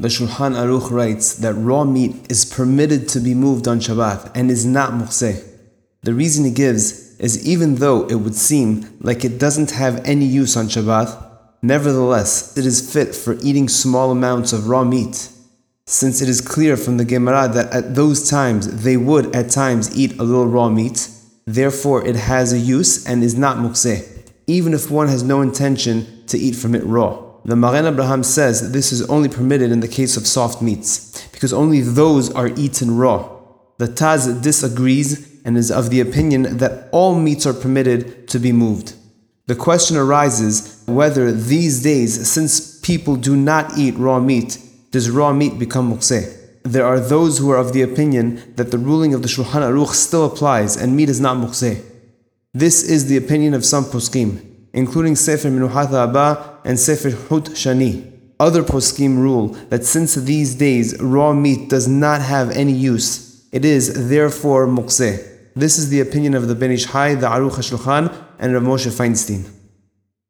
The Shulchan Aruch writes that raw meat is permitted to be moved on Shabbat and is not mukseh. The reason he gives is even though it would seem like it doesn't have any use on Shabbat, nevertheless it is fit for eating small amounts of raw meat. Since it is clear from the Gemara that at those times they would at times eat a little raw meat, therefore it has a use and is not mukseh, even if one has no intention to eat from it raw. The Magen Abraham says this is only permitted in the case of soft meats, because only those are eaten raw. The Taz disagrees and is of the opinion that all meats are permitted to be moved. The question arises whether these days, since people do not eat raw meat, does raw meat become mukseh? There are those who are of the opinion that the ruling of the Shulchan Aruch still applies and meat is not mukseh. This is the opinion of some poskim, including Sefer Minuhat Abba and Sefer Hut Shani. Other poskim rule that since these days raw meat does not have any use, it is therefore mukseh. This is the opinion of the Ben Ish Hai, the Aruch HaShulchan, and Rav Moshe Feinstein.